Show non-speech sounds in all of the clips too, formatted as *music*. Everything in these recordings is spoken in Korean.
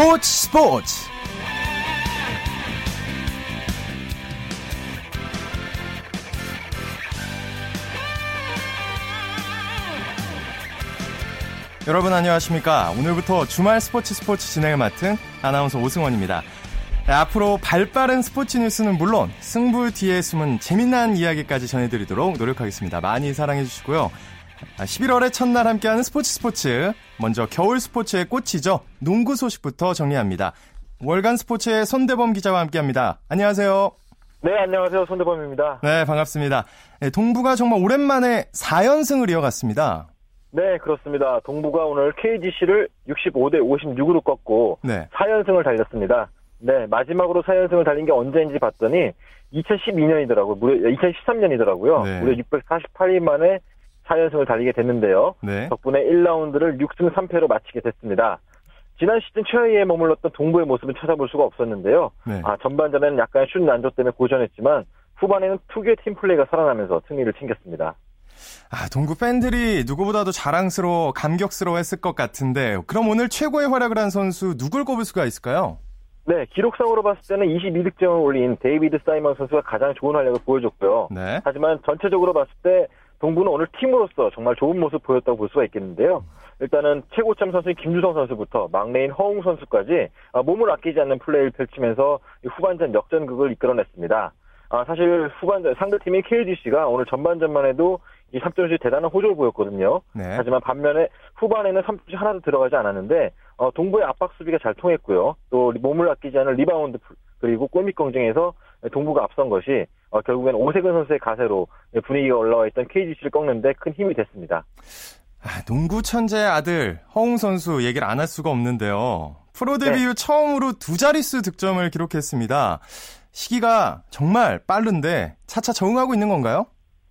스포츠 스포츠. 여러분 안녕하십니까? 오늘부터 주말 스포츠 스포츠 진행을 맡은 아나운서 오승원입니다. 네, 앞으로 발빠른 스포츠 뉴스는 물론 승부 뒤에 숨은 재미난 이야기까지 전해드리도록 노력하겠습니다. 많이 사랑해 주시고요 11월의 아, 첫날 함께하는 스포츠 스포츠. 먼저 겨울 스포츠의 꽃이죠. 농구 소식부터 정리합니다. 월간 스포츠의 손대범 기자와 함께합니다. 안녕하세요. 네, 안녕하세요. 손대범입니다. 네, 반갑습니다. 네, 동부가 정말 오랜만에 4연승을 이어갔습니다. 네, 그렇습니다. 동부가 오늘 KGC를 65대 56으로 꺾고 네. 4연승을 달렸습니다. 네, 마지막으로 4연승을 달린 게 언제인지 봤더니 2012년이더라고요. 무려 2013년이더라고요. 네. 무려 648일 만에 4연승을 달리게 됐는데요. 네. 덕분에 1라운드를 6승 3패로 마치게 됐습니다. 지난 시즌 최하위에 머물렀던 동부의 모습은 찾아볼 수가 없었는데요. 네. 아, 전반전에는 약간 슛 난조 때문에 고전했지만 후반에는 특유의 팀 플레이가 살아나면서 승리를 챙겼습니다. 아, 동부 팬들이 누구보다도 자랑스러워 감격스러워 했을 것 같은데 그럼 오늘 최고의 활약을 한 선수 누굴 꼽을 수가 있을까요? 네, 기록상으로 봤을 때는 22득점을 올린 데이비드 사이먼 선수가 가장 좋은 활약을 보여줬고요. 네. 하지만 전체적으로 봤을 때 동부는 오늘 팀으로서 정말 좋은 모습 보였다고 볼 수가 있겠는데요. 일단은 최고참 선수인 김주성 선수부터 막내인 허웅 선수까지 아, 몸을 아끼지 않는 플레이를 펼치면서 후반전 역전극을 이끌어냈습니다. 아, 사실 후반전 상대팀인 KGC가 오늘 전반전만 해도 이 3점슛이 대단한 호조를 보였거든요. 네. 하지만 반면에 후반에는 3점슛 하나도 들어가지 않았는데 어, 동부의 압박 수비가 잘 통했고요. 또 몸을 아끼지 않은 리바운드 그리고 골밑 경쟁에서 동부가 앞선 것이 어, 결국엔 오세근 선수의 가세로 분위기가 올라와 있던 KGC를 꺾는데 큰 힘이 됐습니다. 아, 농구 천재의 아들 허웅 선수 얘기를 안 할 수가 없는데요. 프로 데뷔 네. 후 처음으로 두 자릿수 득점을 기록했습니다. 시기가 정말 빠른데 차차 적응하고 있는 건가요?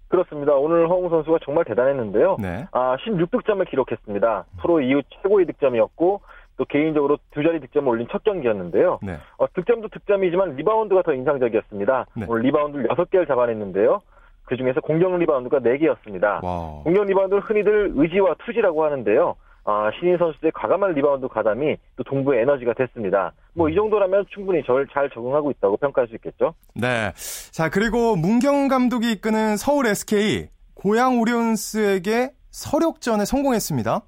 그렇습니다. 오늘 허웅 선수가 정말 대단했는데요. 네. 아, 16득점을 기록했습니다. 프로 이후 최고의 득점이었고 또 개인적으로 두 자리 득점을 올린 첫 경기였는데요. 네. 어, 득점도 득점이지만 리바운드가 더 인상적이었습니다. 네. 오늘 리바운드를 6개를 잡아냈는데요. 그 중에서 공격 리바운드가 4개였습니다. 와 공격 리바운드를 흔히들 의지와 투지라고 하는데요. 아, 신인 선수들의 과감한 리바운드 가담이 또 동부의 에너지가 됐습니다. 뭐 이 정도라면 충분히 절 잘 적응하고 있다고 평가할 수 있겠죠. 네. 자, 그리고 문경은 감독이 이끄는 서울 SK 고양 오리온스에게 설욕전에 성공했습니다.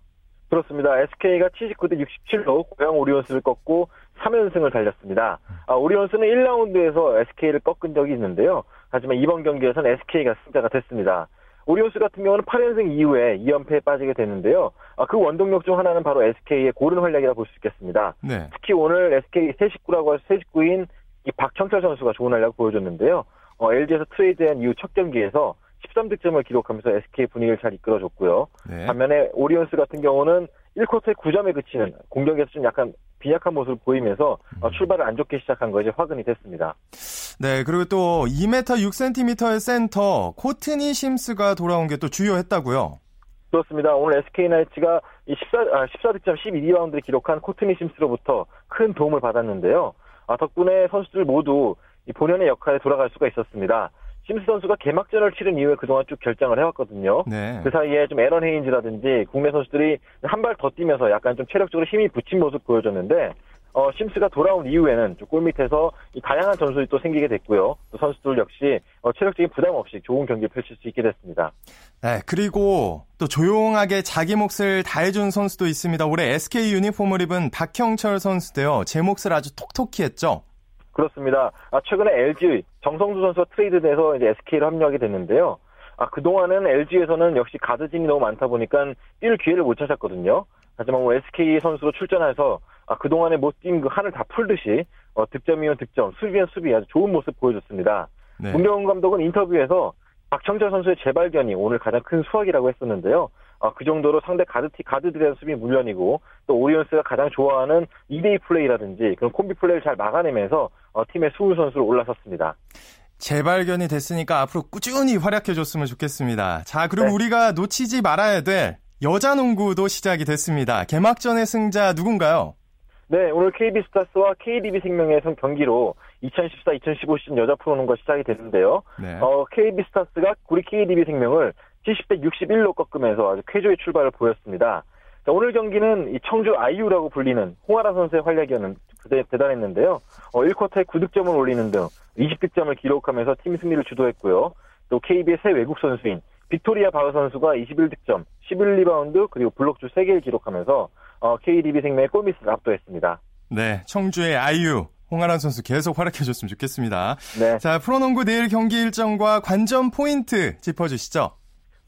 그렇습니다. SK가 79대 67로 고양 오리온스를 꺾고 3연승을 달렸습니다. 아, 오리온스는 1라운드에서 SK를 꺾은 적이 있는데요. 하지만 이번 경기에서는 SK가 승자가 됐습니다. 오리온스 같은 경우는 8연승 이후에 2연패에 빠지게 됐는데요. 아, 그 원동력 중 하나는 바로 SK의 고른 활약이라 볼 수 있겠습니다. 네. 특히 오늘 SK 새 식구라고 할 새 식구인 이 박청철 선수가 좋은 활약을 보여줬는데요. 어, LG에서 트레이드한 이후 첫 경기에서 13득점을 기록하면서 SK 분위기를 잘 이끌어줬고요. 네. 반면에 오리온스 같은 경우는 1쿼터에 9점에 그치는 공격에서 좀 약간 빈약한 모습을 보이면서 어, 음. 출발을 안 좋게 시작한 것이 확인이 됐습니다. 네, 그리고 또 2m 6cm의 센터 코트니 심스가 돌아온 게 또 주효했다고요. 그렇습니다. 오늘 SK 나이츠가 14, 아, 14득점 12리바운드를 기록한 코트니 심스로부터 큰 도움을 받았는데요. 아, 덕분에 선수들 모두 본연의 역할에 돌아갈 수가 있었습니다. 심스 선수가 개막전을 치른 이후에 그동안 쭉 결장을 해왔거든요. 네. 그 사이에 좀 에런 헤인즈라든지 국내 선수들이 한 발 더 뛰면서 약간 좀 체력적으로 힘이 붙인 모습 보여줬는데 어, 심스가 돌아온 이후에는 골 밑에서 다양한 전술이 또 생기게 됐고요. 또 선수들 역시 어, 체력적인 부담 없이 좋은 경기를 펼칠 수 있게 됐습니다. 네, 그리고 또 조용하게 자기 몫을 다해준 선수도 있습니다. 올해 SK 유니폼을 입은 박형철 선수도요. 제 몫을 아주 톡톡히 했죠. 그렇습니다. 아, 최근에 LG 정성수 선수가 트레이드돼서 이제 SK를 합류하게 됐는데요. 아, 그동안은 LG에서는 역시 가드진이 너무 많다 보니까 뛸 기회를 못 찾았거든요. 하지만 뭐 SK 선수로 출전해서 아, 그동안에 못뛴그 한을 다 풀듯이 어, 득점이면 득점, 수비면 수비 아주 좋은 모습 보여줬습니다. 네. 문경훈 감독은 인터뷰에서 박청철 선수의 재발견이 오늘 가장 큰 수확이라고 했었는데요. 어, 그 정도로 상대 가드티, 대한 수비 물론이고 또 오리온스가 가장 좋아하는 2대2 플레이라든지 그런 콤비 플레이를 잘 막아내면서 어, 팀의 수훈 선수를 올라섰습니다. 재발견이 됐으니까 앞으로 꾸준히 활약해줬으면 좋겠습니다. 자, 그럼 네. 우리가 놓치지 말아야 될 여자 농구도 시작이 됐습니다. 개막전의 승자 누군가요? 네, 오늘 KB스타스와 KDB 생명의 경기로 2014-2015 시즌 여자 프로농구 시작이 됐는데요. 네. 어, KB스타스가 우리 KDB 생명을 70대 61로 꺾으면서 아주 쾌조의 출발을 보였습니다. 자, 오늘 경기는 이 청주 아이유라고 불리는 홍아라 선수의 활약이었는 대단했는데요. 어, 1쿼터에 9득점을 올리는 등 20득점을 기록하면서 팀 승리를 주도했고요. 또 KB의 새 외국 선수인 빅토리아 바흐 선수가 21득점, 11리바운드 그리고 블록슛 3개를 기록하면서 어, KDB 생명의 골밑을 압도했습니다. 네, 청주의 아이유 홍아란 선수 계속 활약해줬으면 좋겠습니다. 네. 자, 프로농구 내일 경기 일정과 관전 포인트 짚어주시죠.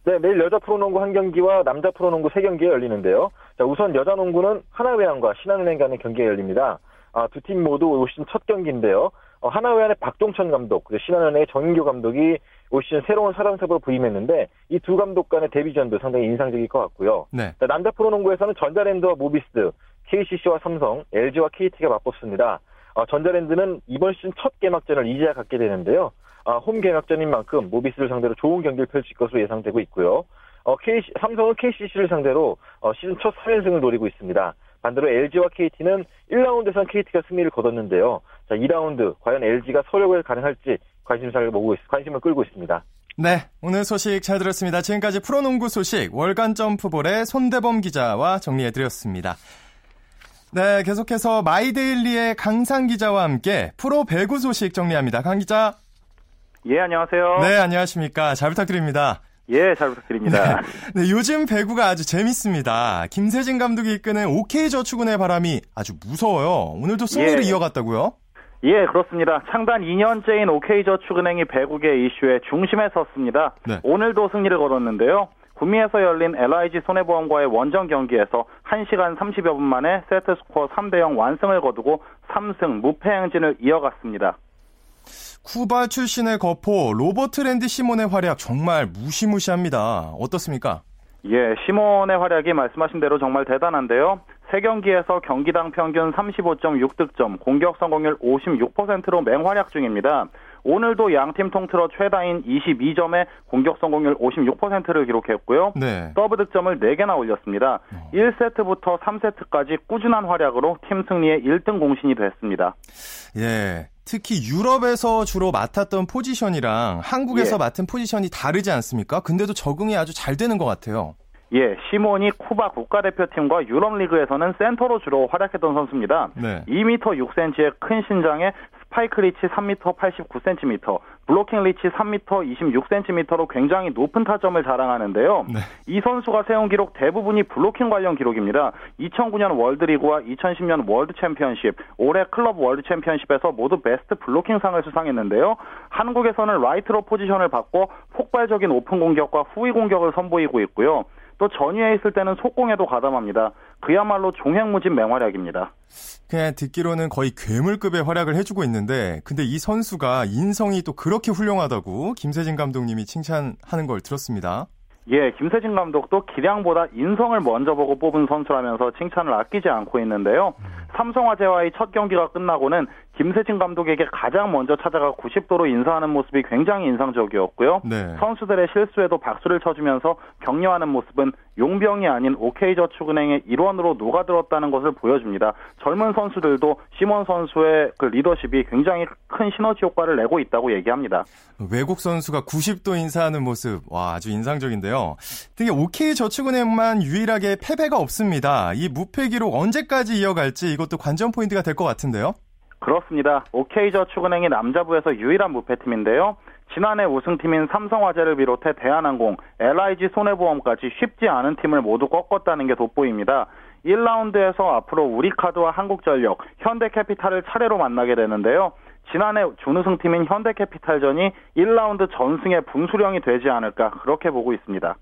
네, 내일 여자 프로농구 한 경기와 남자 프로농구 세 경기가 열리는데요. 자, 우선 여자 농구는 하나회항과 신한은행 간의 경기가 열립니다. 아, 두팀 모두 올 시즌 첫 경기인데요. 어, 하나회항의 박종천 감독, 신한은행의 정인교 감독이 올 시즌 새로운 사람섭으로 부임했는데 이 두 감독 간의 데뷔전도 상당히 인상적일 것 같고요. 네. 자, 남자 프로농구에서는 전자랜드와 모비스, KCC와 삼성, LG와 KT가 맞붙습니다. 어, 전자랜드는 이번 시즌 첫 개막전을 이제야 갖게 되는데요. 아, 홈 개막전인 만큼 모비스를 상대로 좋은 경기를 펼칠 것으로 예상되고 있고요. 어, KC, 삼성은 KCC를 상대로 어, 시즌 첫 3연승을 노리고 있습니다. 반대로 LG와 KT는 1라운드에선 KT가 승리를 거뒀는데요. 자, 2라운드 과연 LG가 서력을 가능할지 관심사를 모으고 있, 관심을 끌고 있습니다. 네, 오늘 소식 잘 들었습니다. 지금까지 프로농구 소식 월간 점프볼의 손대범 기자와 정리해 드렸습니다. 네, 계속해서 마이데일리의 강상 기자와 함께 프로 배구 소식 정리합니다. 강 기자. 예, 안녕하세요. 네, 안녕하십니까. 잘 부탁드립니다. 예, 잘 부탁드립니다. 네, 네, 요즘 배구가 아주 재밌습니다. 김세진 감독이 이끄는 OK저축은의 바람이 아주 무서워요. 오늘도 승리를 예. 이어갔다고요? 예, 그렇습니다. 창단 2년째인 OK저축은행이 배구계 이슈의 중심에 섰습니다. 네. 오늘도 승리를 거뒀는데요. 구미에서 열린 LIG 손해보험과의 원정 경기에서 1시간 30여 분 만에 세트 스코어 3대 0 완승을 거두고 3승 무패 행진을 이어갔습니다. 쿠바 출신의 거포 로버트 랜디 시몬의 활약 정말 무시무시합니다. 어떻습니까? 예, 시몬의 활약이 말씀하신 대로 정말 대단한데요. 세 경기에서 경기당 평균 35.6득점, 공격 성공률 56%로 맹활약 중입니다. 오늘도 양팀 통틀어 최다인 22점에 공격 성공률 56%를 기록했고요. 네. 서브 득점을 4개나 올렸습니다. 어. 1세트부터 3세트까지 꾸준한 활약으로 팀 승리의 1등 공신이 됐습니다. 예. 특히 유럽에서 주로 맡았던 포지션이랑 한국에서 예. 맡은 포지션이 다르지 않습니까? 근데도 적응이 아주 잘 되는 것 같아요. 예, 시몬이 쿠바 국가대표팀과 유럽 리그에서는 센터로 주로 활약했던 선수입니다. 네. 2m 6cm의 큰 신장에 스파이크 리치 3m 89cm, 블로킹 리치 3m 26cm로 굉장히 높은 타점을 자랑하는데요. 네. 이 선수가 세운 기록 대부분이 블로킹 관련 기록입니다. 2009년 월드리그와 2010년 월드 챔피언십, 올해 클럽 월드 챔피언십에서 모두 베스트 블로킹 상을 수상했는데요. 한국에서는 라이트로 포지션을 바꿔 폭발적인 오픈 공격과 후위 공격을 선보이고 있고요. 또 전위에 있을 때는 속공에도 가담합니다. 그야말로 종횡무진 맹활약입니다. 그냥 듣기로는 거의 괴물급의 활약을 해주고 있는데, 근데 이 선수가 인성이 또 그렇게 훌륭하다고 김세진 감독님이 칭찬하는 걸 들었습니다. 예, 김세진 감독도 기량보다 인성을 먼저 보고 뽑은 선수라면서 칭찬을 아끼지 않고 있는데요. 삼성화재와의 첫 경기가 끝나고는 김세진 감독에게 가장 먼저 찾아가 90도로 인사하는 모습이 굉장히 인상적이었고요. 네. 선수들의 실수에도 박수를 쳐주면서 격려하는 모습은 용병이 아닌 OK저축은행의 일원으로 녹아들었다는 것을 보여줍니다. 젊은 선수들도 시몬 선수의 그 리더십이 굉장히 큰 시너지 효과를 내고 있다고 얘기합니다. 외국 선수가 90도 인사하는 모습, 와, 아주 인상적인데요. 특히 OK저축은행만 유일하게 패배가 없습니다. 이 무패 기록 언제까지 이어갈지 이것도 관전 포인트가 될 것 같은데요. 그렇습니다. OK저축은행이 남자부에서 유일한 무패팀인데요. 지난해 우승팀인 삼성화재를 비롯해 대한항공, LIG 손해보험까지 쉽지 않은 팀을 모두 꺾었다는 게 돋보입니다. 1라운드에서 앞으로 우리카드와 한국전력, 현대캐피탈을 차례로 만나게 되는데요. 지난해 준우승팀인 현대캐피탈전이 1라운드 전승의 분수령이 되지 않을까 그렇게 보고 있습니다.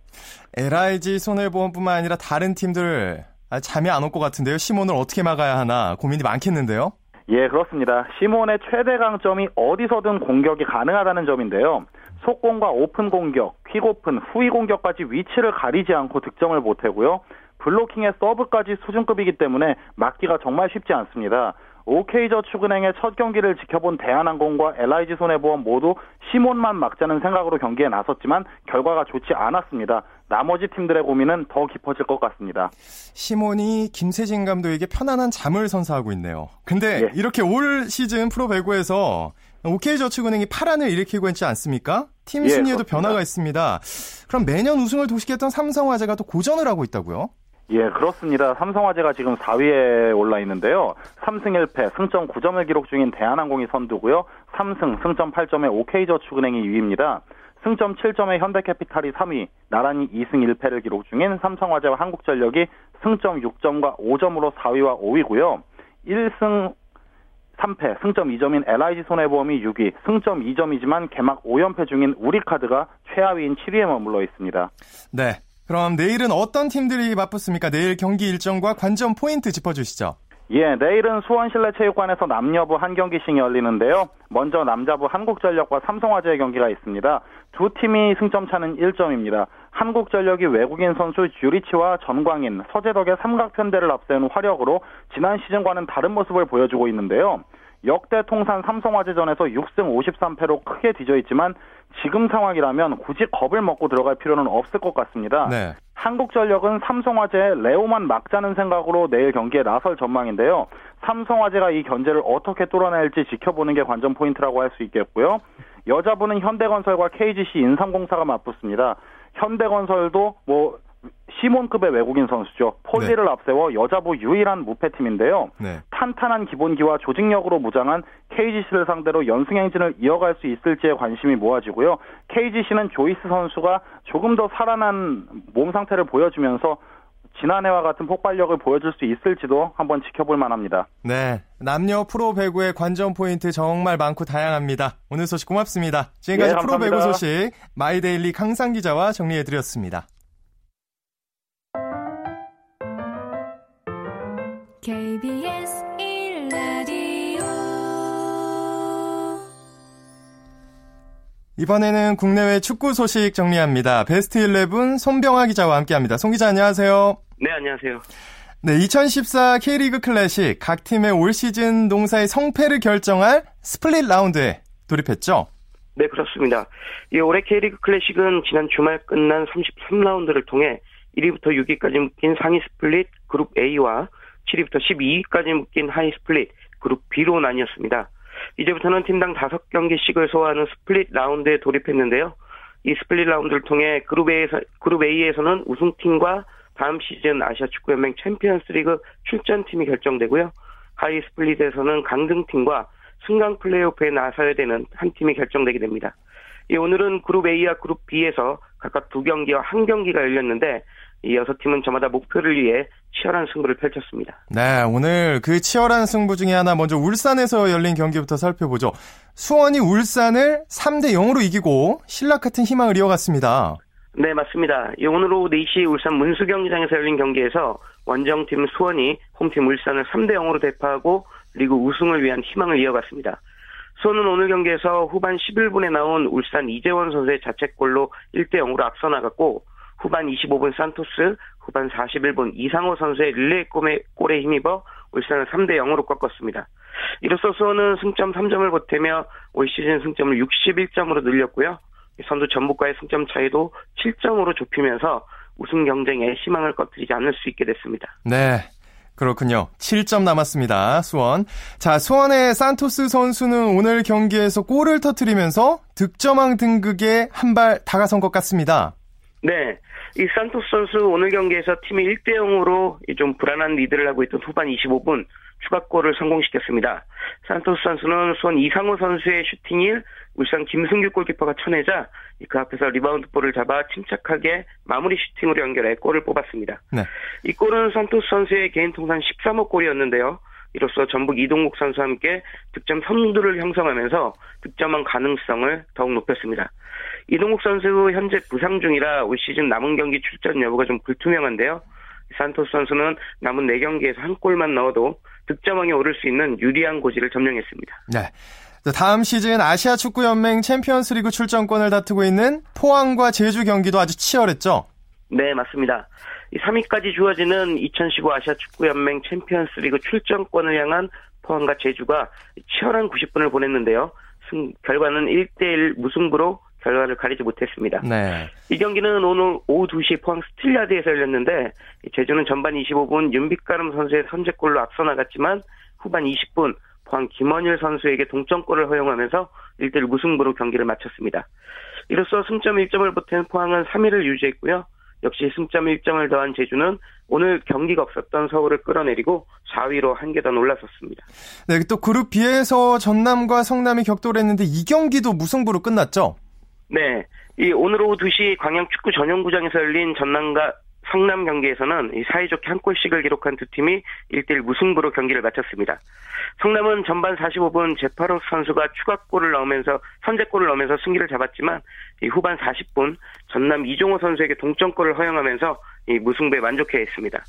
LIG 손해보험뿐만 아니라 다른 팀들 잠이 안 올 것 같은데요. 시몬을 어떻게 막아야 하나 고민이 많겠는데요. 예, 그렇습니다. 시몬의 최대 강점이 어디서든 공격이 가능하다는 점인데요. 속공과 오픈 공격, 퀵 오픈, 후위 공격까지 위치를 가리지 않고 득점을 보태고요. 블로킹의 서브까지 수준급이기 때문에 막기가 정말 쉽지 않습니다. OK저축은행의 첫 경기를 지켜본 대한항공과 LIG 손해보험 모두 시몬만 막자는 생각으로 경기에 나섰지만 결과가 좋지 않았습니다. 나머지 팀들의 고민은 더 깊어질 것 같습니다. 시몬이 김세진 감독에게 편안한 잠을 선사하고 있네요. 근데 예. 이렇게 올 시즌 프로 배구에서 OK저축은행이 파란을 일으키고 있지 않습니까? 팀 예, 순위에도 예, 변화가 있습니다. 그럼 매년 우승을 도식했던 삼성화재가 또 고전을 하고 있다고요? 예, 그렇습니다. 삼성화재가 지금 4위에 올라 있는데요. 3승 1패, 승점 9점을 기록 중인 대한항공이 선두고요. 3승, 승점 8점의 OK저축은행이 2위입니다. 승점 7점의 현대캐피탈이 3위, 나란히 2승 1패를 기록 중인 삼성화재와 한국전력이 승점 6점과 5점으로 4위와 5위고요. 1승 3패, 승점 2점인 LIG 손해보험이 6위, 승점 2점이지만 개막 5연패 중인 우리카드가 최하위인 7위에 머물러 있습니다. 네. 그럼 내일은 어떤 팀들이 맞붙습니까? 내일 경기 일정과 관전 포인트 짚어주시죠. 예, 내일은 수원실내체육관에서 남녀부 한 경기씩 열리는데요. 먼저 남자부 한국전력과 삼성화재의 경기가 있습니다. 두 팀이 승점 차는 1점입니다. 한국전력이 외국인 선수 듀리치와 전광인, 서재덕의 삼각편대를 앞세운 화력으로 지난 시즌과는 다른 모습을 보여주고 있는데요. 역대 통산 삼성화재전에서 6승 53패로 크게 뒤져 있지만 지금 상황이라면 굳이 겁을 먹고 들어갈 필요는 없을 것 같습니다. 네. 한국전력은 삼성화재 레오만 막자는 생각으로 내일 경기에 나설 전망인데요. 삼성화재가 이 견제를 어떻게 뚫어낼지 지켜보는 게 관전 포인트라고 할 수 있겠고요. 여자부는 현대건설과 KGC 인삼공사가 맞붙습니다. 현대건설도 뭐 시몬급의 외국인 선수죠. 폴리를 네. 앞세워 여자부 유일한 무패팀인데요. 네. 탄탄한 기본기와 조직력으로 무장한 KGC를 상대로 연승 행진을 이어갈 수 있을지에 관심이 모아지고요. KGC는 조이스 선수가 조금 더 살아난 몸 상태를 보여주면서 지난해와 같은 폭발력을 보여줄 수 있을지도 한번 지켜볼 만합니다. 네. 남녀 프로 배구의 관전 포인트 정말 많고 다양합니다. 오늘 소식 고맙습니다. 지금까지 네, 프로 배구 소식 마이데일리 강상 기자와 정리해드렸습니다. KBS 이번에는 국내외 축구 소식 정리합니다. 베스트 11 손병하 기자와 함께합니다. 손 기자 안녕하세요. 네, 안녕하세요. 네, 2014 K리그 클래식 각 팀의 올 시즌 농사의 성패를 결정할 스플릿 라운드에 돌입했죠? 네, 그렇습니다. 이 올해 K리그 클래식은 지난 주말 끝난 33라운드를 통해 1위부터 6위까지 묶인 상위 스플릿 그룹 A와 7위부터 12위까지 묶인 하위 스플릿 그룹 B로 나뉘었습니다. 이제부터는 팀당 5경기씩을 소화하는 스플릿 라운드에 돌입했는데요. 이 스플릿 라운드를 통해 그룹 A에서, 그룹 A에서는 우승팀과 다음 시즌 아시아 축구연맹 챔피언스 리그 출전팀이 결정되고요. 하위 스플릿에서는 강등팀과 승강 플레이오프에 나서야 되는 한 팀이 결정되게 됩니다. 이 오늘은 그룹 A와 그룹 B에서 각각 두 경기와 한 경기가 열렸는데 이 여섯 팀은 저마다 목표를 위해 치열한 승부를 펼쳤습니다. 네, 오늘 그 치열한 승부 중에 하나 먼저 울산에서 열린 경기부터 살펴보죠. 수원이 울산을 3대 0으로 이기고 신락 같은 희망을 이어갔습니다. 네, 맞습니다. 오늘 오후 4시 울산 문수 경기장에서 열린 경기에서 원정팀 수원이 홈팀 울산을 3대 0으로 대파하고 리그 우승을 위한 희망을 이어갔습니다. 수원은 오늘 경기에서 후반 11분에 나온 울산 이재원 선수의 자책골로 1대 0으로 앞서 나갔고 후반 25분 산토스, 후반 41분 이상호 선수의 릴레이 골에 힘입어 울산을 3대 0으로 꺾었습니다. 이로써 수원은 승점 3점을 보태며 올 시즌 승점을 61점으로 늘렸고요. 선두 전북과의 승점 차이도 7점으로 좁히면서 우승 경쟁에 희망을 꺼뜨리지 않을 수 있게 됐습니다. 네. 그렇군요. 7점 남았습니다. 수원. 자, 수원의 산토스 선수는 오늘 경기에서 골을 터뜨리면서 득점왕 등극에 한 발 다가선 것 같습니다. 네. 이 산토스 선수 오늘 경기에서 팀이 1대 0으로 좀 불안한 리드를 하고 있던 후반 25분 추가골을 성공시켰습니다. 산토스 선수는 수원 이상호 선수의 슈팅을 울산 김승규 골키퍼가 쳐내자 그 앞에서 리바운드 볼을 잡아 침착하게 마무리 슈팅으로 연결해 골을 뽑았습니다. 네. 이 골은 산토스 선수의 개인 통산 13호 골이었는데요. 이로써 전북 이동국 선수와 함께 득점 선두를 형성하면서 득점한 가능성을 더욱 높였습니다. 이동국 선수 현재 부상 중이라 올 시즌 남은 경기 출전 여부가 좀 불투명한데요. 산토스 선수는 남은 4경기에서 한 골만 넣어도 득점왕에 오를 수 있는 유리한 고지를 점령했습니다. 네. 다음 시즌 아시아 축구 연맹 챔피언스리그 출전권을 다투고 있는 포항과 제주 경기도 아주 치열했죠. 네, 맞습니다. 3위까지 주어지는 2015 아시아 축구 연맹 챔피언스리그 출전권을 향한 포항과 제주가 치열한 90분을 보냈는데요. 승, 결과는 1대1 무승부로 결과를 가리지 못했습니다. 네. 이 경기는 오늘 오후 2시 포항 스틸야드에서 열렸는데 제주는 전반 25분 윤빛가람 선수의 선제골로 앞서 나갔지만 후반 20분 포항 김원일 선수에게 동점골을 허용하면서 1대1 무승부로 경기를 마쳤습니다. 이로써 승점 1점을 보탠 포항은 3위를 유지했고요. 역시 승점 1점을 더한 제주는 오늘 경기가 없었던 서울을 끌어내리고 4위로 한 계단 올라섰습니다. 네, 또 그룹 B에서 전남과 성남이 격돌을 했는데 이 경기도 무승부로 끝났죠? 네. 이 오늘 오후 2시 광양 축구 전용구장에서 열린 전남과 성남 경기에서는 이 사이좋게 한 골씩을 기록한 두 팀이 1대1 무승부로 경기를 마쳤습니다. 성남은 전반 45분 제파로스 선수가 추가골을 넣으면서 선제골을 넣으면서 승기를 잡았지만 이 후반 40분 전남 이종호 선수에게 동점골을 허용하면서 이 무승부에 만족해했습니다.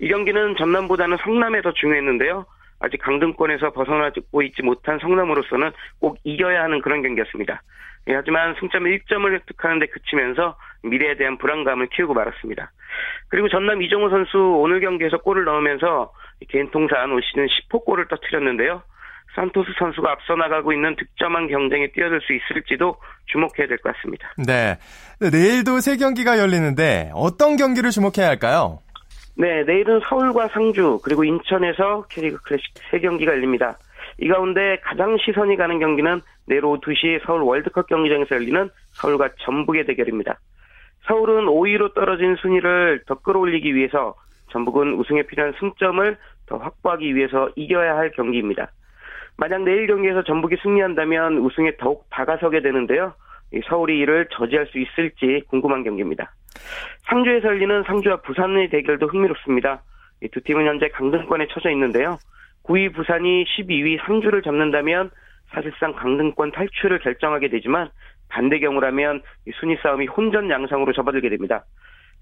이 경기는 전남보다는 성남에 더 중요했는데요. 아직 강등권에서 벗어나고 있지 못한 성남으로서는 꼭 이겨야 하는 그런 경기였습니다. 예, 하지만 승점 1점을 획득하는데 그치면서 미래에 대한 불안감을 키우고 말았습니다. 그리고 전남 이정호 선수 오늘 경기에서 골을 넣으면서 개인 통산 올 시즌 10호 골을 터뜨렸는데요. 산토스 선수가 앞서 나가고 있는 득점한 경쟁에 뛰어들 수 있을지도 주목해야 될 것 같습니다. 네. 내일도 세 경기가 열리는데 어떤 경기를 주목해야 할까요? 네, 내일은 서울과 상주 그리고 인천에서 캐리그 클래식 세 경기가 열립니다. 이 가운데 가장 시선이 가는 경기는 내일 오후 2시 서울 월드컵 경기장에서 열리는 서울과 전북의 대결입니다. 서울은 5위로 떨어진 순위를 더 끌어올리기 위해서 전북은 우승에 필요한 승점을 더 확보하기 위해서 이겨야 할 경기입니다. 만약 내일 경기에서 전북이 승리한다면 우승에 더욱 다가서게 되는데요. 서울이 이를 저지할 수 있을지 궁금한 경기입니다. 상주에서 열리는 상주와 부산의 대결도 흥미롭습니다. 두 팀은 현재 강등권에 처져 있는데요. 9위 부산이 12위 상주를 잡는다면 사실상 강등권 탈출을 결정하게 되지만 반대 경우라면 순위 싸움이 혼전 양상으로 접어들게 됩니다.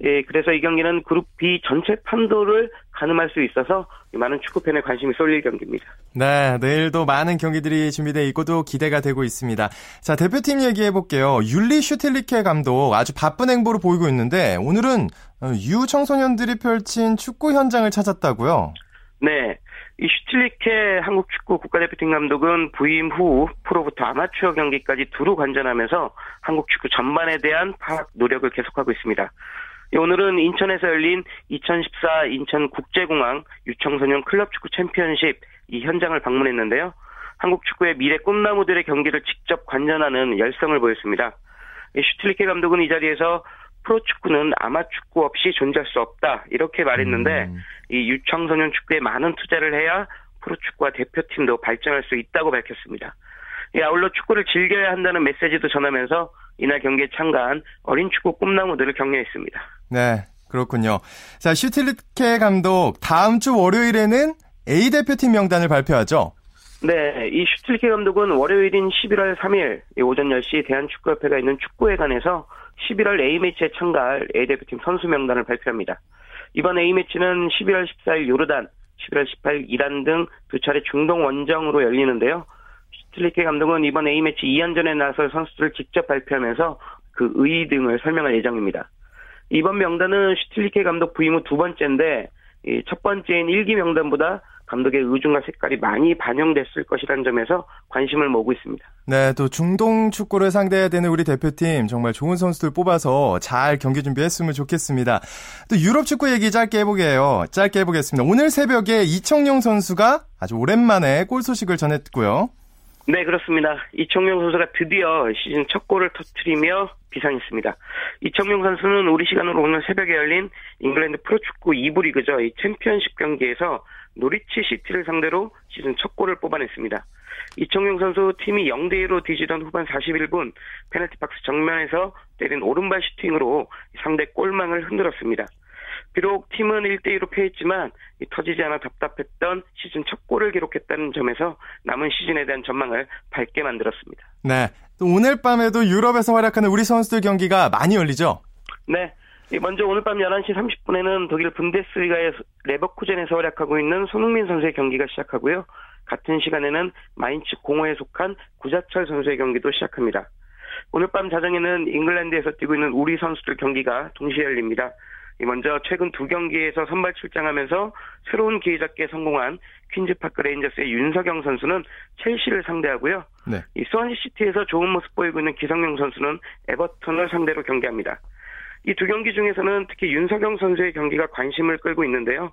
예, 그래서 이 경기는 그룹 B 전체 판도를 가늠할 수 있어서 많은 축구팬의 관심이 쏠릴 경기입니다. 네, 내일도 많은 경기들이 준비되어 있고 도 기대가 되고 있습니다. 자, 대표팀 얘기해 볼게요. 율리 슈틸리케 감독 아주 바쁜 행보를 보이고 있는데 오늘은 어, 유 청소년들이 펼친 축구 현장을 찾았다고요? 네. 이 슈틸리케 한국 축구 국가대표팀 감독은 부임 후 프로부터 아마추어 경기까지 두루 관전하면서 한국 축구 전반에 대한 파악 노력을 계속하고 있습니다. 오늘은 인천에서 열린 2014 인천국제공항 유청소년 클럽축구 챔피언십 이 현장을 방문했는데요. 한국 축구의 미래 꿈나무들의 경기를 직접 관전하는 열성을 보였습니다. 슈틸리케 감독은 이 자리에서 프로축구는 아마축구 없이 존재할 수 없다 이렇게 말했는데 음. 이 유청소년 축구에 많은 투자를 해야 프로축구와 대표팀도 발전할 수 있다고 밝혔습니다. 이 아울러 축구를 즐겨야 한다는 메시지도 전하면서 이날 경기에 참가한 어린 축구 꿈나무들을 격려했습니다. 네, 그렇군요. 자, 슈틸리케 감독 다음 주 월요일에는 A 대표팀 명단을 발표하죠. 네, 이 슈틸리케 감독은 월요일인 11월 3일 오전 10시 대한축구협회가 있는 축구회관에서 11월 A매치에 참가할 A대표팀 선수 명단을 발표합니다. 이번 A매치는 11월 14일 요르단, 11월 18일 이란 등 두 차례 중동 원정으로 열리는데요. 슈틸리케 감독은 이번 A매치 2연전에 나설 선수들을 직접 발표하면서 그 의의 등을 설명할 예정입니다. 이번 명단은 슈틸리케 감독 부임 후 두 번째인데 첫 번째인 1기 명단보다 감독의 의중과 색깔이 많이 반영됐을 것이라는 점에서 관심을 모으고 있습니다. 네, 또 중동 축구를 상대해야 되는 우리 대표팀 정말 좋은 선수들 뽑아서 잘 경기 준비했으면 좋겠습니다. 또 유럽 축구 얘기 짧게 해보게요. 짧게 해보겠습니다. 오늘 새벽에 이청용 선수가 아주 오랜만에 골 소식을 전했고요. 네, 그렇습니다. 이청용 선수가 드디어 시즌 첫 골을 터트리며 비상했습니다. 이청용 선수는 우리 시간으로 오늘 새벽에 열린 잉글랜드 프로축구 2부 리그죠. 이 챔피언십 경기에서 노리치 시티를 상대로 시즌 첫 골을 뽑아냈습니다. 이청용 선수 팀이 0대1로 뒤지던 후반 41분 페널티 박스 정면에서 때린 오른발 슈팅으로 상대 골망을 흔들었습니다. 비록 팀은 1대2로 패했지만 터지지 않아 답답했던 시즌 첫 골을 기록했다는 점에서 남은 시즌에 대한 전망을 밝게 만들었습니다. 네. 또 오늘 밤에도 유럽에서 활약하는 우리 선수들 경기가 많이 열리죠? 네. 먼저 오늘 밤 11시 30분에는 독일 분데스리가의 레버쿠젠에서 활약하고 있는 손흥민 선수의 경기가 시작하고요. 같은 시간에는 마인츠 공오에 속한 구자철 선수의 경기도 시작합니다. 오늘 밤 자정에는 잉글랜드에서 뛰고 있는 우리 선수들 경기가 동시에 열립니다. 먼저 최근 두 경기에서 선발 출장하면서 새로운 기회 잡기에 성공한 퀸즈파크 레인저스의 윤석영 선수는 첼시를 상대하고요. 네. 이 스완지 시티에서 좋은 모습 보이고 있는 기성용 선수는 에버턴을 상대로 경기합니다. 이 두 경기 중에서는 특히 윤석영 선수의 경기가 관심을 끌고 있는데요.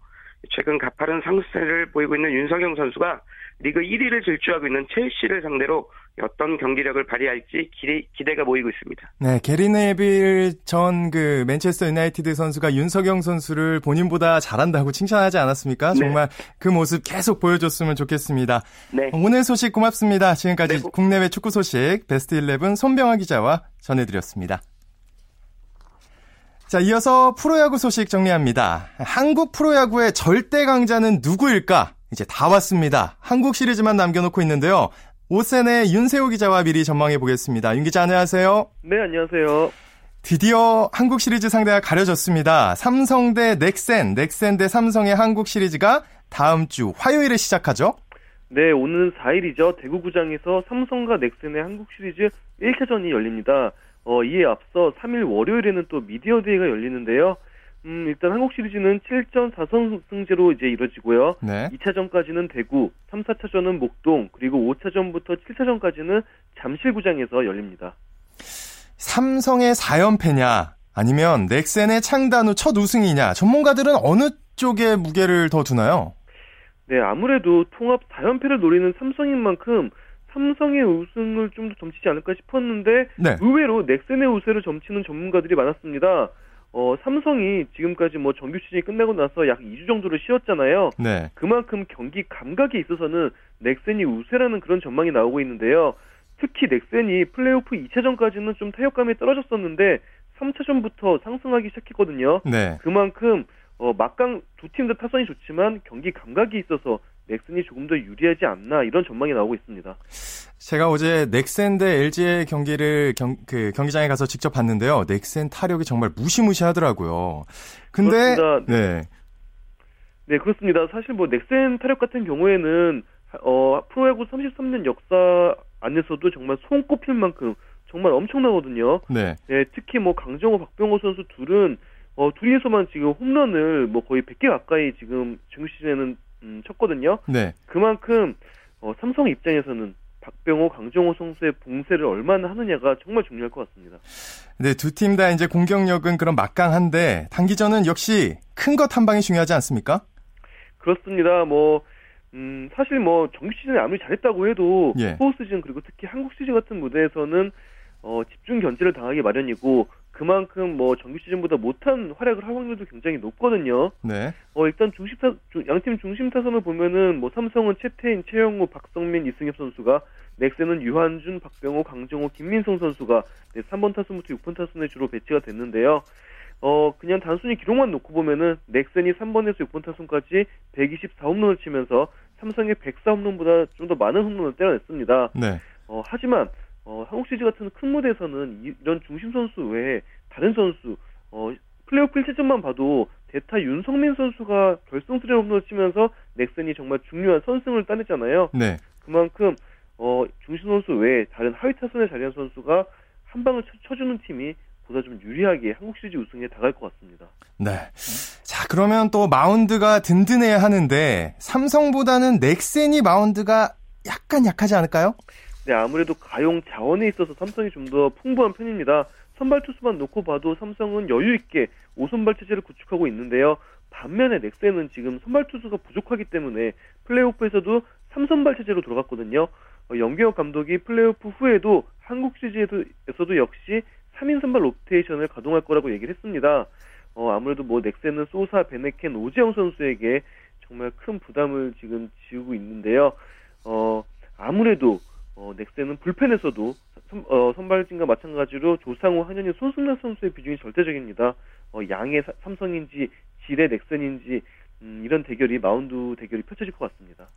최근 가파른 상승세를 보이고 있는 윤석영 선수가 리그 1위를 질주하고 있는 첼시를 상대로 어떤 경기력을 발휘할지 기대, 기대 가 모이고 있습니다. 네, 게리 네빌 전 그 맨체스터 유나이티드 선수가 윤석영 선수를 본인보다 잘한다고 칭찬하지 않았습니까? 네. 정말 그 모습 계속 보여줬으면 좋겠습니다. 네. 오늘 소식 고맙습니다. 지금까지 네. 국내외 축구 소식 베스트 11 손병아 기자와 전해드렸습니다. 자, 이어서 프로야구 소식 정리합니다. 한국 프로야구의 절대 강자는 누구일까? 이제 다 왔습니다. 한국 시리즈만 남겨놓고 있는데요. 오센의 윤세호 기자와 미리 전망해 보겠습니다. 윤 기자 안녕하세요. 네, 안녕하세요. 드디어 한국 시리즈 상대가 가려졌습니다. 삼성 대 넥센, 넥센 대 삼성의 한국 시리즈가 다음 주 화요일에 시작하죠? 네, 오는 4일이죠. 대구구장에서 삼성과 넥센의 한국 시리즈 1차전이 열립니다. 어, 이에 앞서 3일 월요일에는 또 미디어 데이가 열리는데요. 음, 일단 한국 시리즈는 7전 4선승제로 이제 이뤄지고요. 네. 2차전까지는 대구, 3, 4차전은 목동, 그리고 5차전부터 7차전까지는 잠실구장에서 열립니다. 삼성의 4연패냐, 아니면 넥센의 창단 후 첫 우승이냐, 전문가들은 어느 쪽에 무게를 더 두나요? 네, 아무래도 통합 4연패를 노리는 삼성인 만큼 삼성의 우승을 좀 더 점치지 않을까 싶었는데 네. 의외로 넥센의 우세를 점치는 전문가들이 많았습니다. 어, 삼성이 지금까지 뭐 정규 시즌이 끝나고 나서 약 2주 정도를 쉬었잖아요. 네. 그만큼 경기 감각에 있어서는 넥센이 우세라는 그런 전망이 나오고 있는데요. 특히 넥센이 플레이오프 2차전까지는 좀 타격감이 떨어졌었는데 3차전부터 상승하기 시작했거든요. 네. 그만큼 어, 막강 두 팀 다 타선이 좋지만 경기 감각이 있어서 넥슨이 조금 더 유리하지 않나 이런 전망이 나오고 있습니다. 제가 어제 넥센 대 LG의 경기를 경, 그 경기장에 가서 직접 봤는데요. 넥센 타력이 정말 무시무시하더라고요. 근데 그렇습니다. 네. 네, 그렇습니다. 사실 뭐 넥센 타력 같은 경우에는 어, 프로야구 33년 역사 안에서도 정말 손꼽힐 만큼 정말 엄청나거든요. 네. 네 특히 뭐 강정호, 박병호 선수 둘은 어, 둘이서만 지금 홈런을 뭐 거의 100개 가까이 지금 정규 시즌에는 음, 쳤거든요. 네. 그만큼 어, 삼성 입장에서는 박병호, 강정호 선수의 봉쇄를 얼마나 하느냐가 정말 중요할 것 같습니다. 네, 두 팀 다 이제 공격력은 그런 막강한데 단기전은 역시 큰 것 한 방이 중요하지 않습니까? 그렇습니다. 뭐 음, 사실 뭐 정규 시즌에 아무리 잘했다고 해도 예. 스포츠 시즌 그리고 특히 한국 시즌 같은 무대에서는 어, 집중 견제를 당하기 마련이고 그만큼 뭐 정규 시즌보다 못한 활약을 할 확률도 굉장히 높거든요. 네. 어 일단 중심 타 양팀 중심 타선을 보면은 뭐 삼성은 최태인, 최영우, 박성민, 이승엽 선수가 넥센은 유한준, 박병호, 강정호, 김민성 선수가 네, 3번 타선부터 6번 타선에 주로 배치가 됐는데요. 어 그냥 단순히 기록만 놓고 보면은 넥센이 3번에서 6번 타선까지 124홈런을 치면서 삼성의 104홈런보다 좀 더 많은 홈런을 때려냈습니다. 네. 어 하지만 어, 한국 시리즈 같은 큰 무대에서는 이 런 중심 선수 외에 다른 선수, 어, 플레이오프 1차전만 봐도 대타 윤성민 선수가 결승 트레 홈런을 치면서 넥슨이 정말 중요한 선승을 따냈잖아요. 네. 그만큼 어, 중심 선수 외에 다른 하위 타선에 자리한 선수가 한 방을 쳐, 주는 팀이 보다 좀 유리하게 한국 시리즈 우승에 다가갈 것 같습니다. 네. 자, 그러면 또 마운드가 든든해야 하는데 삼성보다는 넥센이 마운드가 약간 약하지 않을까요? 네, 아무래도 가용 자원에 있어서 삼성이 좀 더 풍부한 편입니다. 선발 투수만 놓고 봐도 삼성은 여유 있게 5선발 체제를 구축하고 있는데요. 반면에 넥센은 지금 선발 투수가 부족하기 때문에 플레이오프에서도 3선발 체제로 들어갔거든요. 어, 영경혁 감독이 플레이오프 후에도 한국 시리즈에서도 역시 3인 선발 로테이션을 가동할 거라고 얘기를 했습니다. 어, 아무래도 뭐 넥센은 소사, 베네켄, 오재영 선수에게 정말 큰 부담을 지금 지우고 있는데요. 어, 아무래도 어, 넥센은 불펜에서도 선, 어, 선발진과 마찬가지로 조상우, 한현희, 손승락 선수의 비중이 절대적입니다. 어, 양의 사, 삼성인지 질의 넥센인지 음, 이런 대결이 마운드 대결이 펼쳐질 것 같습니다.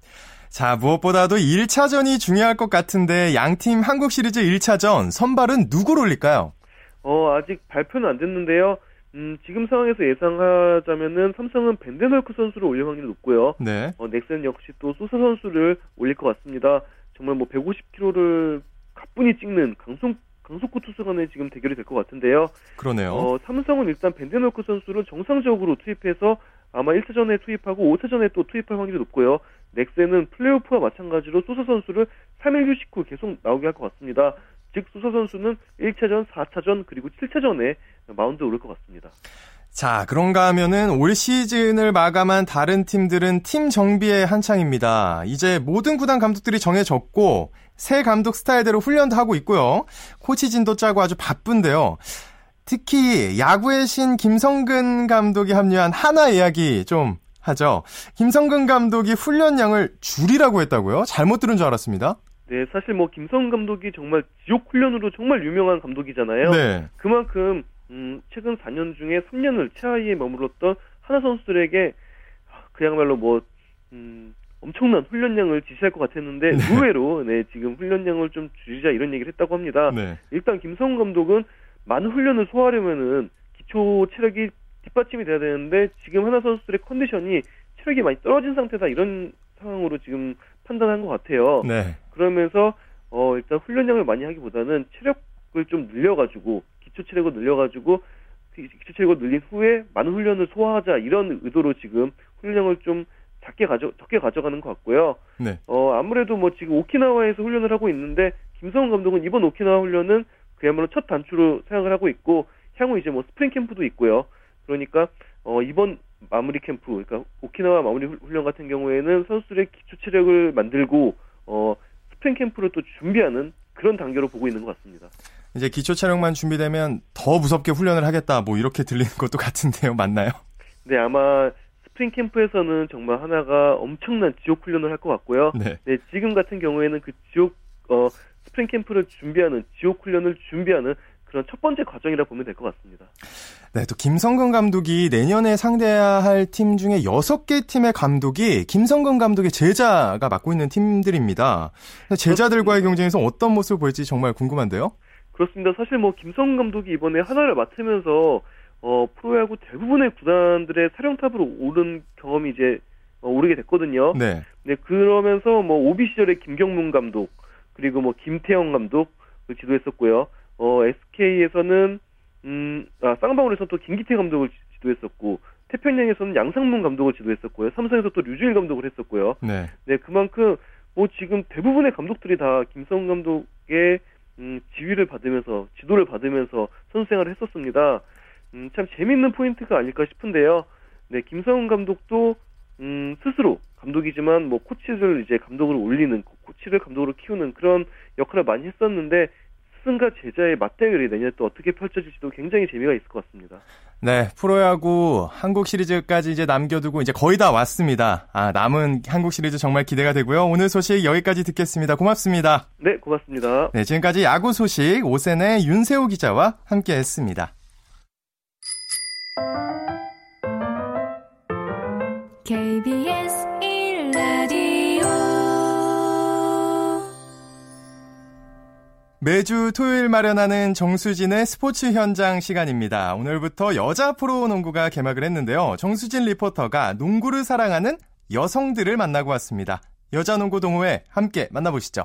자, 무엇보다도 1차전이 중요할 것 같은데 양팀 한국 시리즈 1차전 선발은 누구를 올릴까요? 어, 아직 발표는 안 됐는데요. 음, 지금 상황에서 예상하자면은 삼성은 벤데널크 선수를 올릴 확률이 높고요. 네. 어, 넥센 역시 또 소사 선수를 올릴 것 같습니다. 정말 뭐 150km를 가뿐히 찍는 강속 강속구 투수 간의 지금 대결이 될 것 같은데요. 그러네요. 어, 삼성은 일단 벤데노크 선수를 정상적으로 투입해서 아마 1차전에 투입하고 5차전에 또 투입할 확률이 높고요. 넥센은 플레이오프와 마찬가지로 소서 선수를 3일 휴식 후 계속 나오게 할 것 같습니다. 즉 소서 선수는 1차전, 4차전 그리고 7차전에 마운드 오를 것 같습니다. 자, 그런가 하면은 올 시즌을 마감한 다른 팀들은 팀 정비에 한창입니다. 이제 모든 구단 감독들이 정해졌고 새 감독 스타일대로 훈련도 하고 있고요. 코치진도 짜고 아주 바쁜데요. 특히 야구의 신 김성근 감독이 합류한 하나 이야기 좀 하죠. 김성근 감독이 훈련량을 줄이라고 했다고요? 잘못 들은 줄 알았습니다. 네, 사실 뭐 김성근 감독이 정말 지옥 훈련으로 정말 유명한 감독이잖아요. 네. 그만큼 음, 최근 4년 중에 3년을 최하위에 머물렀던 하나 선수들에게 그야말로 뭐 음, 엄청난 훈련량을 지시할 것 같았는데 네. 의외로 네, 지금 훈련량을 좀 줄이자 이런 얘기를 했다고 합니다. 네. 일단 김성훈 감독은 많은 훈련을 소화하려면은 기초 체력이 뒷받침이 돼야 되는데 지금 하나 선수들의 컨디션이 체력이 많이 떨어진 상태다 이런 상황으로 지금 판단한 것 같아요. 네. 그러면서 어 일단 훈련량을 많이 하기보다는 체력을 좀 늘려가지고 기초 체력을 늘려가지고 그 기초 체력을 늘린 후에 많은 훈련을 소화하자 이런 의도로 지금 훈련량을 좀 작게 가져 적게 가져가는 것 같고요. 네. 어 아무래도 뭐 지금 오키나와에서 훈련을 하고 있는데 김성훈 감독은 이번 오키나와 훈련은 그야말로 첫 단추로 생각을 하고 있고 향후 이제 뭐 스프링 캠프도 있고요. 그러니까 어 이번 마무리 캠프 그러니까 오키나와 마무리 훈련 같은 경우에는 선수들의 기초 체력을 만들고 어 스프링 캠프를 또 준비하는 그런 단계로 보고 있는 것 같습니다. 이제 기초 체력만 준비되면 더 무섭게 훈련을 하겠다 뭐 이렇게 들리는 것도 같은데요. 맞나요? 네, 아마 스프링 캠프에서는 정말 한화가 엄청난 지옥 훈련을 할 것 같고요. 네. 네. 지금 같은 경우에는 그 지옥 어 스프링 캠프를 준비하는 지옥 훈련을 준비하는 그런 첫 번째 과정이라 보면 될 것 같습니다. 네, 또 김성근 감독이 내년에 상대해야 할 팀 중에 6개 팀의 감독이 김성근 감독의 제자가 맡고 있는 팀들입니다. 제자들과의 경쟁에서 어떤 모습을 보일지 정말 궁금한데요. 그렇습니다. 사실 뭐 김성근 감독이 이번에 하나를 맡으면서 어, 프로야구 대부분의 구단들의 사령탑으로 오른 경험이 이제 어, 오르게 됐거든요. 네. 네, 그러면서 뭐 오비 시절에 김경문 감독 그리고 뭐 김태형 감독을 지도했었고요. 어, SK에서는 음, 아, 쌍방울에서 또 김기태 감독을 지도했었고 태평양에서는 양상문 감독을 지도했었고요. 삼성에서 또 류주일 감독을 했었고요. 네. 네, 그만큼 뭐 지금 대부분의 감독들이 다 김성 감독의 음, 지휘를 받으면서 지도를 받으면서 선수 생활을 했었습니다. 음, 참 재밌는 포인트가 아닐까 싶은데요. 네, 김성훈 감독도 음, 스스로 감독이지만 뭐 코치를 이제 감독으로 올리는 코치를 감독으로 키우는 그런 역할을 많이 했었는데 스승과 제자의 맞대결이 내년 또 어떻게 펼쳐질지도 굉장히 재미가 있을 것 같습니다. 네, 프로야구 한국 시리즈까지 이제 남겨두고 이제 거의 다 왔습니다. 아, 남은 한국 시리즈 정말 기대가 되고요. 오늘 소식 여기까지 듣겠습니다. 고맙습니다. 네, 고맙습니다. 네, 지금까지 야구 소식 오센의 윤세호 기자와 함께 했습니다. KBS 매주 토요일 마련하는 정수진의 스포츠 현장 시간입니다. 오늘부터 여자 프로농구가 개막을 했는데요. 정수진 리포터가 농구를 사랑하는 여성들을 만나고 왔습니다. 여자 농구 동호회 함께 만나보시죠.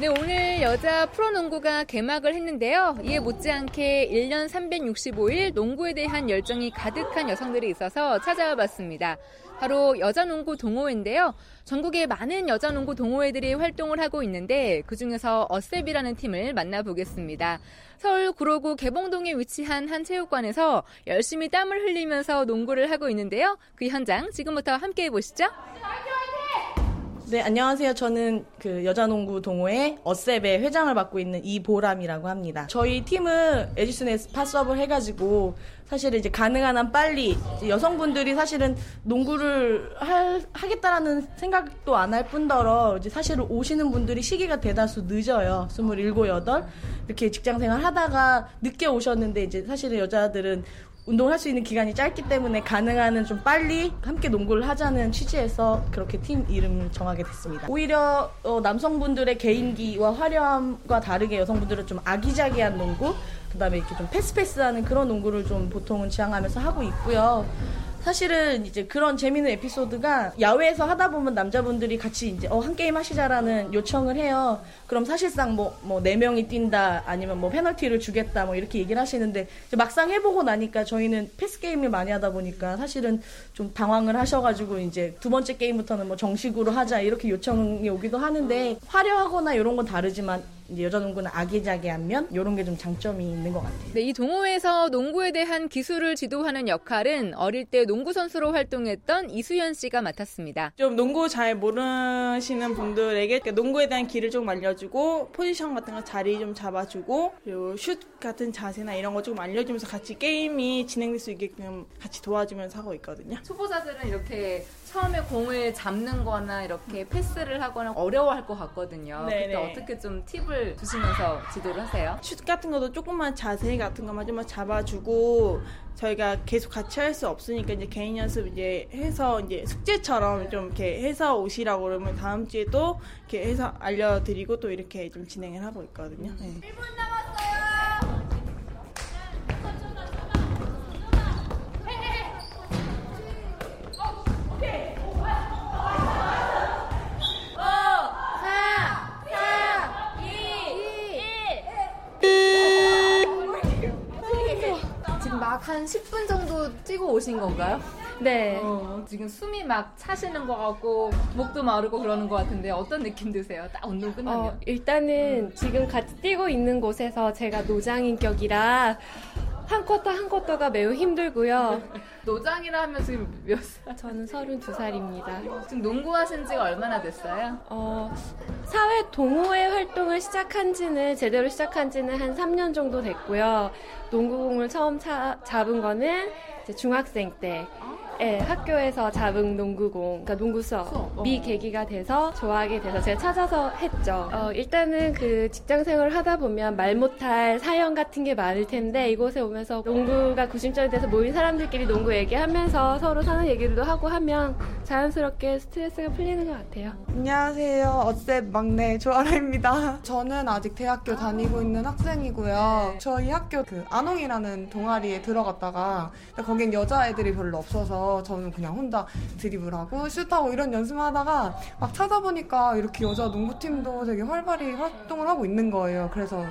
네, 오늘 여자 프로농구가 개막을 했는데요. 이에 못지않게 1년 365일 농구에 대한 열정이 가득한 여성들이 있어서 찾아와 봤습니다. 바로 여자농구 동호회인데요. 전국에 많은 여자농구 동호회들이 활동을 하고 있는데 그중에서 어셉이라는 팀을 만나보겠습니다. 서울 구로구 개봉동에 위치한 한 체육관에서 열심히 땀을 흘리면서 농구를 하고 있는데요. 그 현장 지금부터 함께 해보시죠. 네, 안녕하세요. 저는 그 여자농구 동호회 어셉의 회장을 맡고 있는 이보람이라고 합니다. 저희 팀은 에디슨에 파수업을 해가지고 사실은 이제 가능한 한 빨리 여성분들이 사실은 농구를 할, 하겠다라는 생각도 안 할 뿐더러 이제 사실은 오시는 분들이 시기가 대다수 늦어요. 27, 8 이렇게 직장 생활 하다가 늦게 오셨는데 이제 사실은 여자들은 운동을 할 수 있는 기간이 짧기 때문에 가능한 한좀 빨리 함께 농구를 하자는 취지에서 그렇게 팀 이름을 정하게 됐습니다. 오히려 어, 남성분들의 개인기와 화려함과 다르게 여성분들은 좀 아기자기한 농구, 그다음에 이렇게 좀 패스패스하는 그런 농구를 좀 보통은 지향하면서 하고 있고요. 사실은 이제 그런 재밌는 에피소드가 야외에서 하다 보면 남자분들이 같이 이제 어, 한 게임 하시자라는 요청을 해요. 그럼 사실상 뭐, 뭐, 네 명이 뛴다, 아니면 뭐, 페널티를 주겠다, 뭐, 이렇게 얘기를 하시는데, 막상 해보고 나니까 저희는 패스 게임을 많이 하다 보니까 사실은 좀 당황을 하셔가지고, 이제 두 번째 게임부터는 뭐, 정식으로 하자, 이렇게 요청이 오기도 하는데, 화려하거나 이런 건 다르지만, 여자 농구는 아기자기한 면 이런 게 좀 장점이 있는 것 같아요. 네, 이 동호회에서 농구에 대한 기술을 지도하는 역할은 어릴 때 농구 선수로 활동했던 이수연 씨가 맡았습니다. 좀 농구 잘 모르시는 분들에게 농구에 대한 길을 좀 알려주고 포지션 같은 거 자리 좀 잡아주고 그리고 슛 같은 자세나 이런 거 좀 알려주면서 같이 게임이 진행될 수 있게끔 같이 도와주면서 하고 있거든요. 초보자들은 이렇게 처음에 공을 잡는 거나 이렇게 패스를 하거나 어려워할 것 같거든요. 네네. 그때 어떻게 좀 팁을 주시면서 지도를 하세요? 슛 같은 것도 조금만 자세 같은 것만 좀 잡아주고 저희가 계속 같이 할 수 없으니까 이제 개인 연습 이제 해서 이제 숙제처럼 좀 이렇게 해서 오시라고 그러면 다음 주에 또 이렇게 해서 알려드리고 또 이렇게 좀 진행을 하고 있거든요. 네. 1분 남았어요. 한 10분 정도 뛰고 오신 건가요? 네. 어, 지금 숨이 막 차시는 것 같고 목도 마르고 그러는 것 같은데 어떤 느낌 드세요? 딱 운동 끝나면? 어, 일단은 음. 지금 같이 뛰고 있는 곳에서 제가 노장인격이라 한 쿼터 한 쿼터가 매우 힘들고요. *laughs* 노장이라 하면 지금 몇 살? 저는 32살입니다. 지금 농구하신 지가 얼마나 됐어요? 어, 사회 동호회 활동을 시작한 지는, 제대로 시작한 지는 한 3년 정도 됐고요. 농구공을 처음 차, 잡은 거는 중학생 때. 네, 학교에서 잡은 농구공, 그러니까 농구 수업, 어. 미 계기가 돼서 좋아하게 돼서 제가 찾아서 했죠. 어, 일단은 그 직장 생활을 하다 보면 말 못할 사연 같은 게 많을 텐데 이곳에 오면서 농구가 구심점이 돼서 모인 사람들끼리 농구 얘기하면서 서로 사는 얘기들도 하고 하면 자연스럽게 스트레스가 풀리는 것 같아요. 안녕하세요. 어셉 막내 조아라입니다. 저는 아직 대학교 다니고 있는 학생이고요. 네. 저희 학교 그 안홍이라는 동아리에 들어갔다가 거긴 여자애들이 별로 없어서 저는 그냥 혼자 드리블하고 슛하고 이런 연습을 하다가 막 찾아보니까 이렇게 여자 농구팀도 되게 활발히 활동을 하고 있는 거예요. 그래서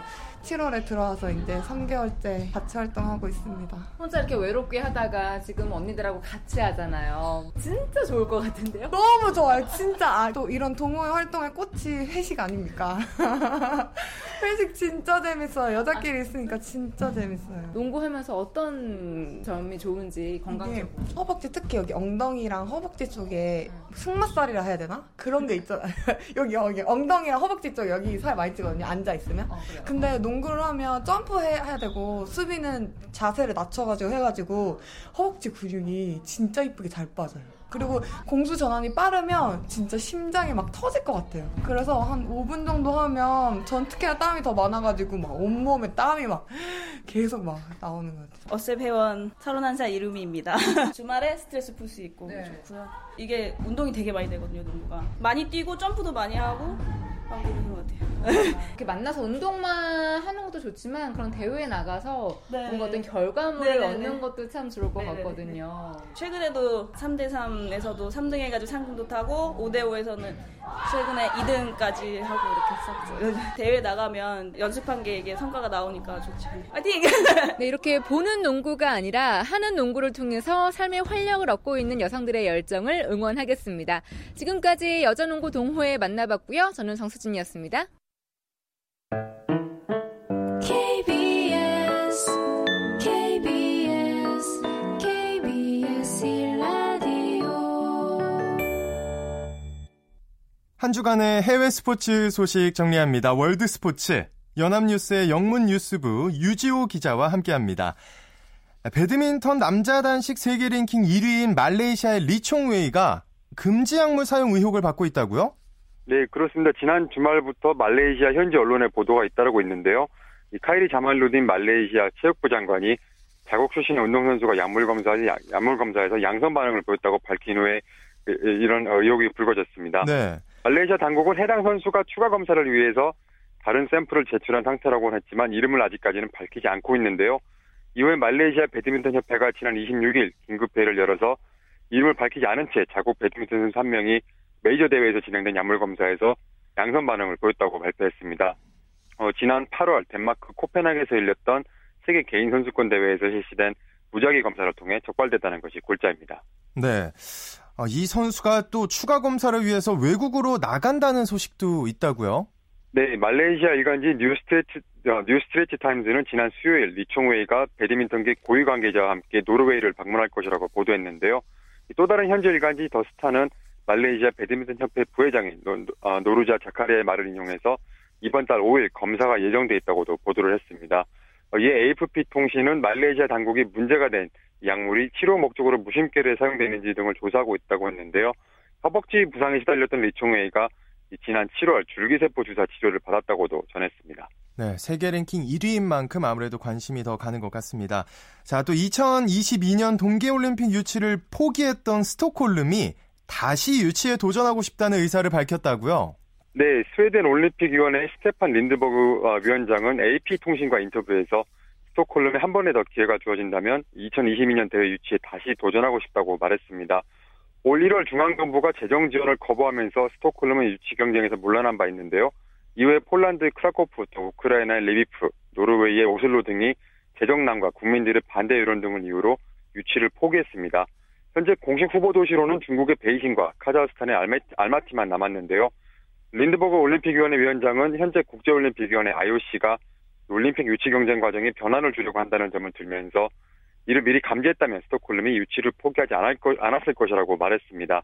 7월에 들어와서 이제 3개월째 같이 활동하고 있습니다. 혼자 이렇게 외롭게 하다가 지금 언니들하고 같이 하잖아요. 진짜 좋을 것 같은데요? 너무 좋아요. 진짜. 아, 또 이런 동호회 활동의 꽃이 회식 아닙니까? *laughs* 회식 진짜 재밌어요. 여자끼리 있으니까 진짜 재밌어요. 농구하면서 어떤 점이 좋은지 건강에 허벅지 특히 여기 엉덩이랑 허벅지 쪽에 승마살이라 해야 되나? 그런 게 있잖아요. *laughs* 여기 여기 엉덩이랑 허벅지 쪽 여기 살 많이 찌거든요. 앉아 있으면. 어, 근데 농구를 하면 점프해야 되고 수비는 자세를 낮춰가지고 해가지고 허벅지 근육이 진짜 이쁘게 잘 빠져요. 그리고 공수 전환이 빠르면 진짜 심장이 막 터질 것 같아요. 그래서 한 5분 정도 하면 전 특히나 땀이 더 많아가지고 막 온몸에 땀이 막 계속 막 나오는 것 같아요. 어셉 회원 31살 이루미입니다. *laughs* 주말에 스트레스 풀 수 있고 네. 좋고요. 이게 운동이 되게 많이 되거든요, 농구가. 많이 뛰고 점프도 많이 하고 것 같아요. *laughs* 이렇게 만나서 운동만 하는 것도 좋지만 그런 대회에 나가서 네. 뭔가 어떤 결과물을 네네네. 얻는 것도 참 좋을 것 네네네. 같거든요. 최근에도 3대3에서도 3등 해가지고 상금도 타고 5대5에서는 최근에 2등까지 하고 이렇게 했었죠. *laughs* 대회 나가면 연습한 게 이게 성과가 나오니까 좋죠. 파이팅! *laughs* 네, 이렇게 보는 농구가 아니라 하는 농구를 통해서 삶의 활력을 얻고 있는 여성들의 열정을 응원하겠습니다. 지금까지 여자농구 동호회 만나봤고요. 저는 정수 진이었습니다. KBS KBS KBS 한 주간의 해외 스포츠 소식 정리합니다. 월드 스포츠 연합뉴스의 영문 뉴스부 유지호 기자와 함께합니다. 배드민턴 남자 단식 세계 랭킹 1위인 말레이시아의 리총웨이가 금지 약물 사용 의혹을 받고 있다고요? 네, 그렇습니다. 지난 주말부터 말레이시아 현지 언론에 보도가 잇따르고 있는데요. 이 카이리 자말루딘 말레이시아 체육부 장관이 자국 출신의 운동선수가 약물 검사 약물 검사에서 양성 반응을 보였다고 밝힌 후에 이런 의혹이 불거졌습니다. 네. 말레이시아 당국은 해당 선수가 추가 검사를 위해서 다른 샘플을 제출한 상태라고 했지만 이름을 아직까지는 밝히지 않고 있는데요. 이후에 말레이시아 배드민턴 협회가 지난 26일 긴급 회의를 열어서 이름을 밝히지 않은 채 자국 배드민턴 선수 한 명이 메이저 대회에서 진행된 약물 검사에서 양성 반응을 보였다고 발표했습니다. 어, 지난 8월 덴마크 코펜하겐에서 열렸던 세계 개인 선수권 대회에서 실시된 무작위 검사를 통해 적발됐다는 것이 골자입니다. 네. 어, 이 선수가 또 추가 검사를 위해서 외국으로 나간다는 소식도 있다고요? 네, 말레이시아 일간지 뉴스트레이츠, 어, 뉴스트레이츠 타임즈는 지난 수요일 리총웨이가 배드민턴계 고위 관계자와 함께 노르웨이를 방문할 것이라고 보도했는데요. 또 다른 현지 일간지 더 스타는 말레이시아 배드민턴 협회 부회장인 노, 어, 노르자 자카리아의 말을 인용해서 이번 달 5일 검사가 예정돼 있다고도 보도를 했습니다. 어, 이에 AFP 통신은 말레이시아 당국이 문제가 된 약물이 치료 목적으로 무심결에 사용되는지 등을 조사하고 있다고 했는데요. 허벅지 부상에 시달렸던 리총웨이가 지난 7월 줄기세포 주사 치료를 받았다고도 전했습니다. 네, 세계 랭킹 1위인 만큼 아무래도 관심이 더 가는 것 같습니다. 자, 또 2022년 동계올림픽 유치를 포기했던 스톡홀름이 다시 유치에 도전하고 싶다는 의사를 밝혔다고요? 네, 스웨덴 올림픽위원회 스테판 린드버그 어, 위원장은 AP통신과 인터뷰에서 스톡홀름에 한 번에 더 기회가 주어진다면 2022년 대회 유치에 다시 도전하고 싶다고 말했습니다. 올 1월 중앙정부가 재정 지원을 거부하면서 스톡홀름은 유치 경쟁에서 물러난 바 있는데요. 이후에 폴란드 크라코프, 또 우크라이나의 리비프, 노르웨이의 오슬로 등이 재정난과 국민들의 반대 여론 등을 이유로 유치를 포기했습니다. 현재 공식 후보 도시로는 중국의 베이징과 카자흐스탄의 알마티 만 남았는데요. 린드버그 올림픽위원회 위원장은 현재 국제올림픽위원회 IOC가 올림픽 유치 경쟁 과정에 변화를 주려고 한다는 점을 들면서 이를 미리 감지했다면 스톡홀름이 유치를 포기하지 않을 거, 않았을 것이라고 말했습니다.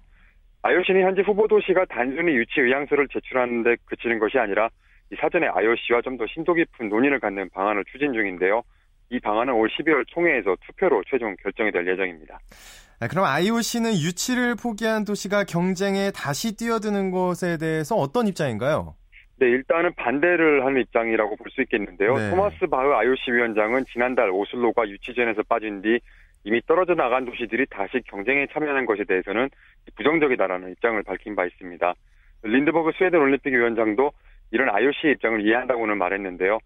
IOC는 현재 후보 도시가 단순히 유치 의향서를 제출하는 데 그치는 것이 아니라 이 사전에 IOC와 좀 더 심도 깊은 논의를 갖는 방안을 추진 중인데요. 이 방안은 올 12월 총회에서 투표로 최종 결정이 될 예정입니다. 아, 그럼 IOC는 유치를 포기한 도시가 경쟁에 다시 뛰어드는 것에 대해서 어떤 입장인가요? 네, 일단은 반대를 하는 입장이라고 볼 수 있겠는데요. 네. 토마스 바흐 IOC 위원장은 지난달 오슬로가 유치전에서 빠진 뒤 이미 떨어져 나간 도시들이 다시 경쟁에 참여하는 것에 대해서는 부정적이다라는 입장을 밝힌 바 있습니다. 린드버그 스웨덴 올림픽 위원장도 이런 IOC의 입장을 이해한다고는 말했는데요.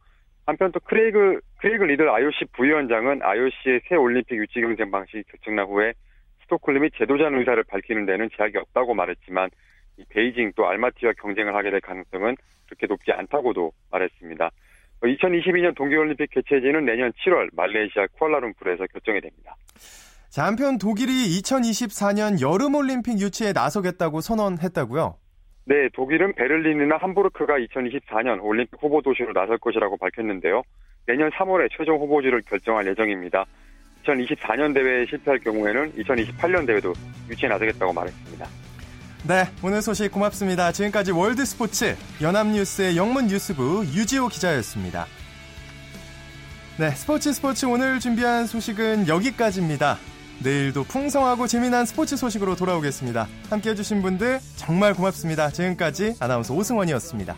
한편 또 크레이그 크레이그 리들 IOC 부위원장은 IOC의 새 올림픽 유치 경쟁 방식이 결정난 후에 스톡홀름이 재도전 의사를 밝히는 데는 제약이 없다고 말했지만 베이징 또 알마티와 경쟁을 하게 될 가능성은 그렇게 높지 않다고도 말했습니다. 2022년 동계올림픽 개최지는 내년 7월 말레이시아 쿠알라룸푸르에서 결정이 됩니다. 자, 한편 독일이 2024년 여름올림픽 유치에 나서겠다고 선언했다고요? 네, 독일은 베를린이나 함부르크가 2024년 올림픽 후보 도시로 나설 것이라고 밝혔는데요. 내년 3월에 최종 후보지를 결정할 예정입니다. 2024년 대회에 실패할 경우에는 2028년 대회도 유치에 나서겠다고 말했습니다. 네, 오늘 소식 고맙습니다. 지금까지 월드 스포츠 연합뉴스의 영문 뉴스부 유지호 기자였습니다. 네, 스포츠 스포츠 오늘 준비한 소식은 여기까지입니다. 내일도 풍성하고 재미난 스포츠 소식으로 돌아오겠습니다. 함께 해주신 분들 정말 고맙습니다. 지금까지 아나운서 오승원이었습니다.